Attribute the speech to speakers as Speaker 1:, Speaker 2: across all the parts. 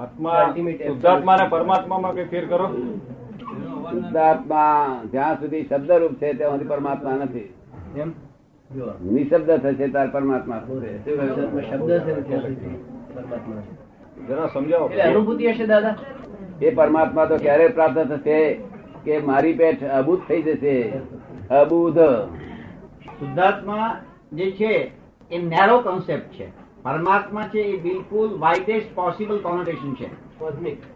Speaker 1: આત્મા શુદ્ધાત્મા અને પરમાત્મામાં કઈ ફેર કરો?
Speaker 2: શુદ્ધાત્મા જ્યાં સુધી શબ્દરૂપ છે ત્યાં સુધી પરમાત્મા નથી.
Speaker 3: એમ?
Speaker 2: નિશબ્દ થશે તાર પરમાત્મા?
Speaker 3: શબ્દ.
Speaker 1: જરા સમજાવો.
Speaker 3: અનુભૂતિ હશે દાદા?
Speaker 2: એ પરમાત્મા તો ક્યારે પ્રાપ્ત થશે કે મારી પેટ અબૂધ થઈ જશે? અબૂધ.
Speaker 4: શુદ્ધાત્મા જે છે એ નેરો કોન્સેપ્ટ છે. પરમાત્મા છે એ બિલકુલ વાઇડેસ્ટ પોસિબલ કોનોટેશન છે.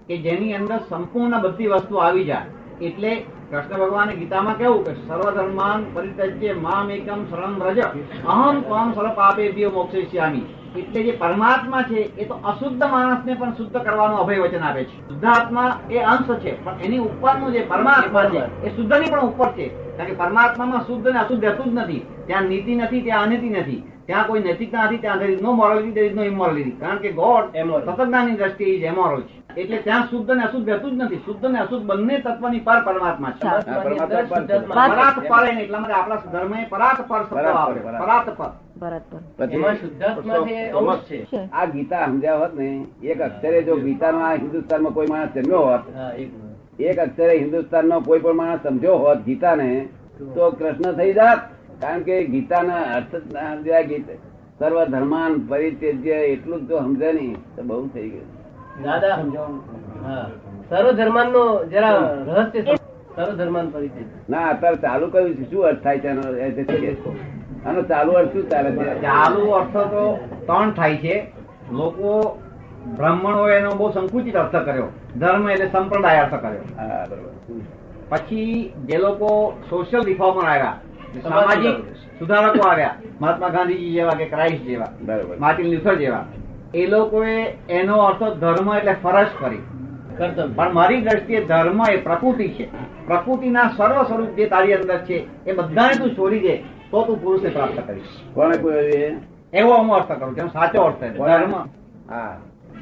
Speaker 4: કે જેની અંદર સંપૂર્ણ બધી વસ્તુ આવી જાય. એટલે કૃષ્ણ ભગવાને ગીતામાં કેવું કે સર્વધર્માન પરિત્યજ્ય મામ એકમ શરણ વ્રજ. અહમ ત્વમ સર્વ પાપેભ્યો મોક્ષયિષ્યામિ એટલે જે પરમાત્મા છે એ તો અશુદ્ધ માણસને પણ શુદ્ધ કરવાનું અભય વચન આપે છે. શુદ્ધાત્મા એ અંશ છે પણ એની ઉપરનું જે પરમાત્મા છે એ શુદ્ધની પણ ઉપર છે. કારણ કે પરમાત્મામાં શુદ્ધ ને અશુદ્ધ અશુદ્ધ નથી. ત્યાં નીતિ નથી ત્યાં અનીતિ નથી. ત્યાં કોઈ નૈતિકતા નથી ત્યાં there is no morality there is no immorality કારણ કે ગોડ. તત્વજ્ઞાનની દ્રષ્ટિએ ઇઝ એમોરલ છે. એટલે ત્યાં શુદ્ધ ને અશુદ્ધ રહેતું જ નથી. શુદ્ધ ને અશુદ્ધ બંને તત્વની પર પરમાત્મા છે. પરાત પર એને એટલા માટે આપણા ધર્મે પરાત પર શબ્દ
Speaker 2: પરાત પર, પરાત.
Speaker 4: પર.
Speaker 3: એ
Speaker 2: આ ગીતા સમજ્યા હોત ને એક અક્ષરે જો ગીતાનો આ હિન્દુસ્તાનમાં કોઈ માણસ જન્મ્યો હોત
Speaker 3: એક
Speaker 2: એક અક્ષરે હિન્દુસ્તાનનો કોઈ પણ માણસ સમજ્યો હોત ગીતાને તો કૃષ્ણ થઈ જાત. કારણ કે ગીતાના અર્થ ના સમજ્યા ગીત સર્વ ધર્માન પરિત્યજ્ય એટલું જ જો સમજે નહીં તો બહુ થઈ ગયું.
Speaker 3: દાદા સર્વ ધર્માન નો જરા રહસ્ય સર્વ ધર્માન પરિચય
Speaker 2: ના અત્યારે ચાલુ કર્યું છે. શું અર્થ થાય છે આનો ચાલુ અર્થ શું ચાલે છે?
Speaker 4: ચાલુ અર્થ તો ત્રણ થાય છે. લોકો બ્રાહ્મણો એનો બહુ સંકુચિત અર્થ કર્યો. ધર્મ એટલે સંપ્રદાય અર્થ કર્યો પછી જે લોકો સોશિયલ રિફોર્મર આવ્યા સામાજિક સુધારકો આવ્યા. મહાત્મા ગાંધીજી જેવા કે ક્રાઇસ્ટ જેવા
Speaker 2: બરોબર.
Speaker 4: માર્ટિન લ્યુથર જેવા. એ લોકોએ એનો અર્થ ધર્મ એટલે ફરજ કરી. પણ મારી દ્રષ્ટિએ ધર્મ એ પ્રકૃતિ છે. પ્રકૃતિના સર્વ સ્વરૂપ જે તારી અંદર છે એ બધાને તું છોડી દે તો તું પુરુષને પ્રાપ્ત કરીશ.
Speaker 2: કોને કોઈ
Speaker 4: એવો હું અર્થ કરું છું. સાચો અર્થ છે. ધર્મ.
Speaker 2: હા.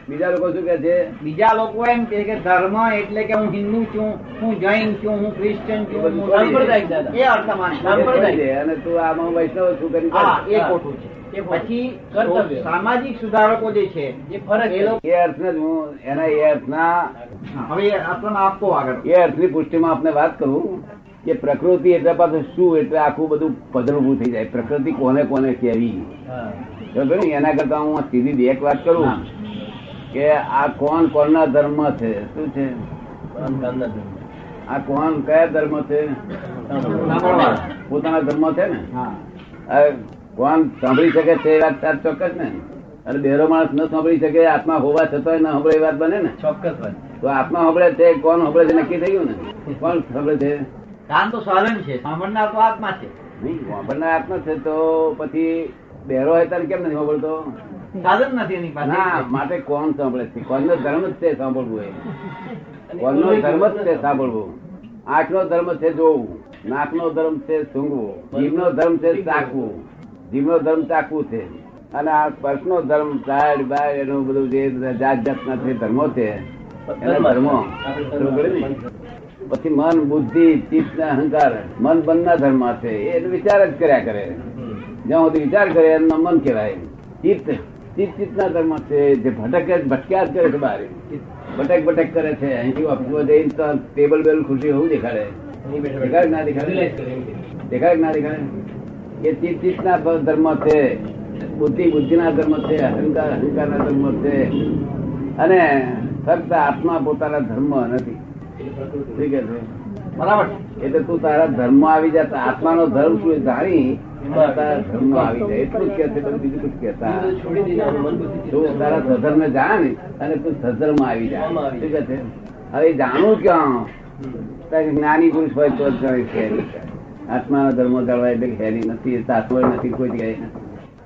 Speaker 2: બીજા લોકો શું કે છે?
Speaker 4: બીજા લોકો એમ કે કે ધર્મ એટલે કે હું હિન્દુ છું હું જૈન છું હું ક્રિશ્ચન છું એ અર્થ માને
Speaker 3: સાંપ્રદાયિક.
Speaker 2: છે અને તું આમાં વૈષ્ણવ છું કરી
Speaker 4: એ ખોટું છે. પછી
Speaker 3: કર્તવ્ય.
Speaker 4: સામાજિક સુધારકો જે છે
Speaker 3: એ ફરજ
Speaker 4: એ લોકો
Speaker 2: એ અર્થને જ હું એના એ અર્થના
Speaker 4: હવે અર્થમાં આપો આગળ.
Speaker 2: એ અર્થની પુષ્ટિમાં આપને વાત કરું. કે પ્રકૃતિ એટલે પાછું શું? એટલે આખું બધું પધર ઉભું થઈ જાય. પ્રકૃતિ કોને કોને કહેવી ને? એના કરતા હું સીધી એક વાત કરું. કે આ કોણ કોણના ધર્મ છે? શું છે. આ કોણ કયા ધર્મ છે? પોતાના ધર્મ છે ને? કોણ સાંભળી શકે છે વાત ચોક્કસ ને? અને બેરો માણસ ન સાંભળી શકે આત્મા હોવા છતાં ના સાંભળે એ વાત બને ને?
Speaker 3: ચોક્કસ
Speaker 2: તો આત્મા સાંભળે છે કોણ સાંભળે છે નક્કી થયું ને? કોણ સાંભળે છે?
Speaker 4: કાન તો સાધન છે સાંભળનાર તો આત્મા છે.
Speaker 2: નહીં સાંભળનાર આત્મા છે તો પછી બેરો હોય ત્યારે કેમ નથી સાંભળતો?
Speaker 4: સાધન નથી એની પાસે.
Speaker 2: માટે કોણ સાંભળે છે? કોણનો ધર્મ જ છે સાંભળવું એ કોણનો ધર્મ જ છે સાંભળવું. આંખનો ધર્મ છે જોવું. નાકનો ધર્મ છે સૂંઘવું. જીભનો ધર્મ છે ચાખવું. જીભનો ધર્મ ચાખવું છે. અને આ સ્પર્શનો ધર્મ સાઈડ બાય એનું બધું જે જાત જાતના જે ધર્મો છે એના ધર્મો પછી મન બુદ્ધિ ચિત્ત ને અહંકાર મન બંધના ધર્મ છે. એ વિચાર જ કર્યા કરે. જ્યાં સુધી વિચાર કરે એમના મન કહેવાય. ચિત્ત. ચિત્ત ચિત્તના ધર્મ છે જે ભટકે ભટક્યા જ કરે છે બહાર ભટક ભટક કરે છે. અહીંથી ઓફિસમાં જઈને તો ટેબલ બેલ ખુરશી હોવું દેખાડે. દેખાડે ના દેખાડે. દેખાડે ના દેખાડે? એ ચિતચિતના ધર્મ છે. બુદ્ધિ બુદ્ધિના ધર્મ છે અહંકાર અહંકારના ધર્મ છે. અને ફક્ત આત્મા પોતાના ધર્મ નથી.
Speaker 3: એટલે પ્રકૃતિ.
Speaker 2: શું કે છે?
Speaker 4: બરાબર.
Speaker 2: એટલે તું તારા ધર્મ આવી જા આત્માનો ધર્મ શું જાણી હવે જાણું ક્યાં? જ્ઞાની પુરુષ હોય તો આત્મા ધર્મ જાળવાય એટલે હેરી નથી સાસવડ નથી કોઈ જગ્યાએ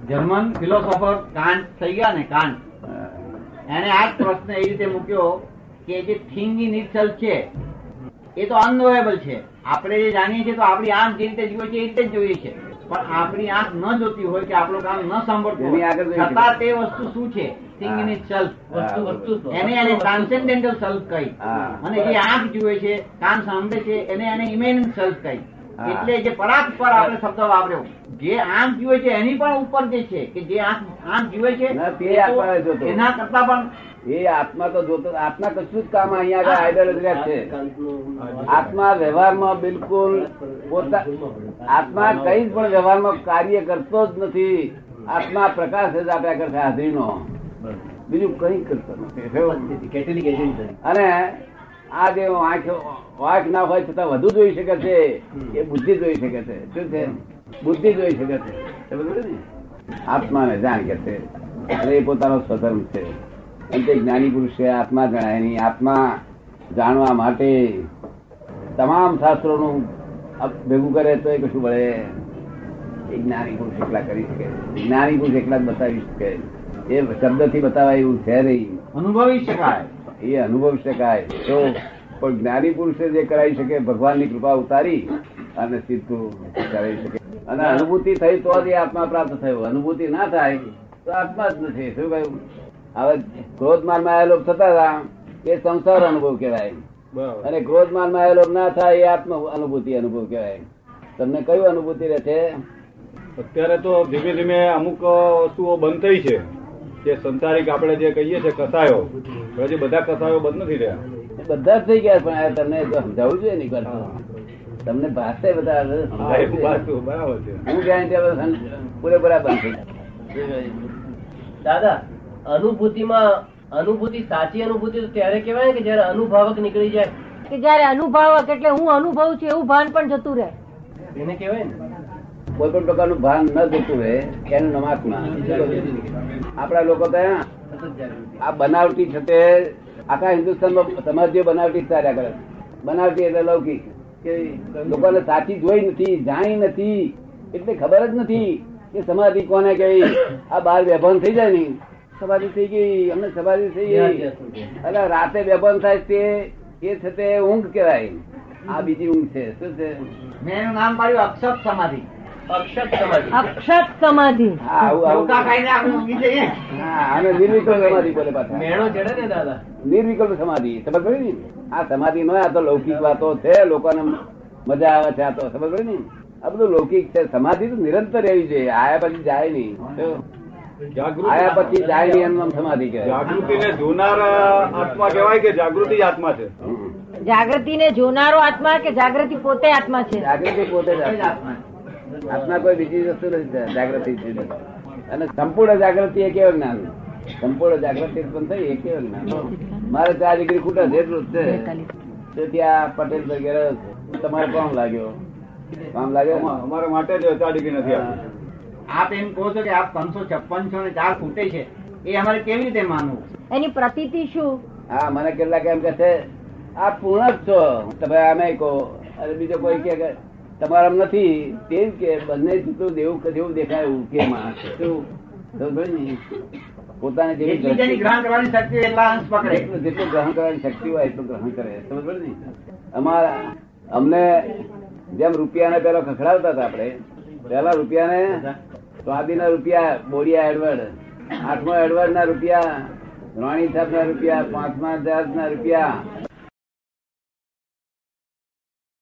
Speaker 4: જર્મન ફિલોસોફર કાન્ટ થઈ ગયા ને કાન્ટ એને આ જ પ્રશ્ન એ રીતે મૂક્યો કે જે થિંગ ઇન ઇટસેલ્ફ છે એ તો અનનોએબલ છે. આપણે જે જાણીએ છીએ તો આપણી આમ જે રીતે જુએ છે એ રીતે જ જોઈએ છે. પણ આપણી આંખ ન જોતી હોય કે આપણો કાન ન સાંભળતું છતાં તે વસ્તુ શું છે? થિંગ ઇન ઇટસેલ્ફ
Speaker 3: વસ્તુ વસ્તુ
Speaker 4: એને એને ટ્રાન્સેન્ડેન્ટલ સેલ્ફ કહી. અને જે આંખ જુએ છે કાન સાંભળે છે એને એને ઇમેનન્ટ સેલ્ફ કહી. એટલે જે પરાગ પર આપણે શબ્દ વાપર્યો. જે આંખ જુએ છે એની પણ ઉપર જે છે કે જે આંખ આંખ જુએ છે. એના કરતા પણ
Speaker 2: એ આત્મા તો જોતો આત્મા કશું જ કામ અહીંયા આગળ આઈડિયોલોજી છે. આત્મા વ્યવહારમાં બિલકુલ પોતા આત્મા કઈ જ પણ વ્યવહારમાં કાર્ય કરતો જ નથી. આત્મા પ્રકાશ જ આપ્યા કરશે હાજરીનો બીજું કઈ કરતો નથી. અને આ જે વાંખ વાંખ ના હોય છતાં વધુ જોઈ શકે છે. એ બુદ્ધિ જોઈ શકે છે. શું છે? બુદ્ધિ જોઈ શકે છે. આત્માને જાણ કે છે. એ પોતાનો સ્વધર્મ છે. તે જ્ઞાની પુરુષ છે આત્મા જણાય નહીં. આત્મા જાણવા માટે તમામ શાસ્ત્રોનું ભેગું કરે તો એ કશું ભળે એ જ્ઞાની પુરુષ એકલા કરી શકે. જ્ઞાની પુરુષ એકલા જ બતાવી શકે. એ શબ્દથી બતાવાય એવું છે નહીં.
Speaker 4: અનુભવી શકાય.
Speaker 2: એ અનુભવી શકાય. તો પણ જ્ઞાની પુરુષે જે કરાવી શકે ભગવાનની કૃપા ઉતારી અને સીધું કરાવી શકે. અને અનુભૂતિ થઈ તો જ એ આત્મા પ્રાપ્ત થયો. અનુભૂતિ ના થાય તો આત્મા જ નથી. શું કહ્યું? હવે ક્રોધમાનમાં આવેલો થતા હતા એ સંસાર અનુભવ કહેવાય. અને ક્રોધ ક્રોધમાનમાં આવેલો ના થાય એ આત્મ અનુભૂતિ અનુભવ કહેવાય. તમને કયું અનુભૂતિ રહે છે?
Speaker 1: અત્યારે તો ધીમે ધીમે અમુક વસ્તુઓ બંધ થઈ છે. જે સંસારિક આપણે જે કહીએ છીએ કસાયો હજી બધા કસાયો બંધ નથી રહ્યા.
Speaker 2: બધા જ થઈ ગયા પણ તમને સમજાવવું જોઈએ નહીં કરતો તમને ભાષે બધા
Speaker 1: બરાબર છે.
Speaker 2: હું ગેરંટી પૂરેપૂરા બંધ થઈ
Speaker 3: દાદા અનુભૂતિમાં અનુભૂતિ સાચી અનુભૂતિ તો ત્યારે કહેવાય કે જયારે અનુભાવક નીકળી જાય.
Speaker 5: કે જયારે અનુભાવક એટલે હું અનુભવ છું એવું ભાન પણ જતું રહે.
Speaker 3: એને કહેવાય ને.
Speaker 2: કોઈ પણ પ્રકારનું ભાન ન જતું રહે એનું નમાત્મા આપણા લોકો તો હે,
Speaker 3: સતત જાગૃતિ
Speaker 2: આ બનાવટી છે તે આખા હિન્દુસ્તાનમાં સમાધિઓ બનાવટી ચાલ્યા કરે બનાવટી એટલે લૌકિક. કે લોકોને સાચી જોઈ નથી જાણી નથી એટલે ખબર જ નથી કે સમાધિ કોને કહી? આ બાર વેભાન થઈ જાય ને. સમાધિ થઈ ગઈ અમને સવારી થઈ ગઈ. એટલે રાતે બેભાન થાય તે એ છે તે ઊંઘ કહેવાય. આ બીજી ઊંઘ છે. શું છે?
Speaker 4: મેં એનું નામ પાડ્યું અક્ષત સમાધિ.
Speaker 3: અક્ષત સમાધિ.
Speaker 5: અક્ષત સમાધિ.
Speaker 2: નિર્વિકલ્પ સમાધિ સમજ પડે ને આ સમાધિ. નો? આ તો લૌકિક વાતો છે લોકોને મજા આવે છે આ તો. સમજ પડે ને? આ બધું લૌકિક છે. સમાધિ તો નિરંતર રહેવી જોઈએ. આયા પછી જાય નહીં. આયા પછી જાય નહીં સમાધિ કહેવાય.
Speaker 1: જાગૃતિને જોનાર આત્મા કહેવાય કે જાગૃતિ આત્મા છે?
Speaker 5: જાગૃતિ ને જોનારો આત્મા કે જાગૃતિ પોતે આત્મા છે?
Speaker 2: જાગૃતિ પોતે જ આત્મા. આત્મા કોઈ બીજી વસ્તુ નથી જાગૃતિ છે. અને સંપૂર્ણ જાગૃતિ એ કેવું જ્ઞાન સંપૂર્ણ જાગૃતિ પણ થઈ એ કેવું જ્ઞાન મારે ચાર ડિગ્રી ખૂટા જેટલું જ છે. આ પટેલ વગેરે તમારે કોમ લાગ્યો? કામ લાગ્યો? ને?
Speaker 1: અમારા માટે જ ચાડીકી નથી આપી
Speaker 4: એમ કહો છો કે આપ પાંચસો છપ્પન છો ને ચાર ફૂટે છે. એ અમારે કેવી રીતે માનવું?
Speaker 5: એની પ્રતીતિ શું?
Speaker 2: હા મને કેટલાક એમ કે છે આ પૂર્ણ જ છો. તમે આમે કહો અને બીજો કોઈ કે તમારા નથી. તે જ કે બંને જેટલું દેવું જેવું દેખાય એવું કે માણસ શું? પોતાને જેવી
Speaker 4: ગ્રહણ કરવાની શક્તિ એટલા અંશ પકડે.
Speaker 2: જેટલું ગ્રહણ કરવાની શક્તિ હોય એટલું ગ્રહણ કરે. સમજ ને અમારા અમને જેમ રૂપિયાને પેલા ખખડાવતા હતા આપણે પેલા રૂપિયાને સ્વાદીના રૂપિયા બોડિયા એડવર્ડ, આઠમા એડવર્ડ ના રૂપિયા, રાણી સાહેબ ના રૂપિયા, પાંચમા જહાજ ના રૂપિયા.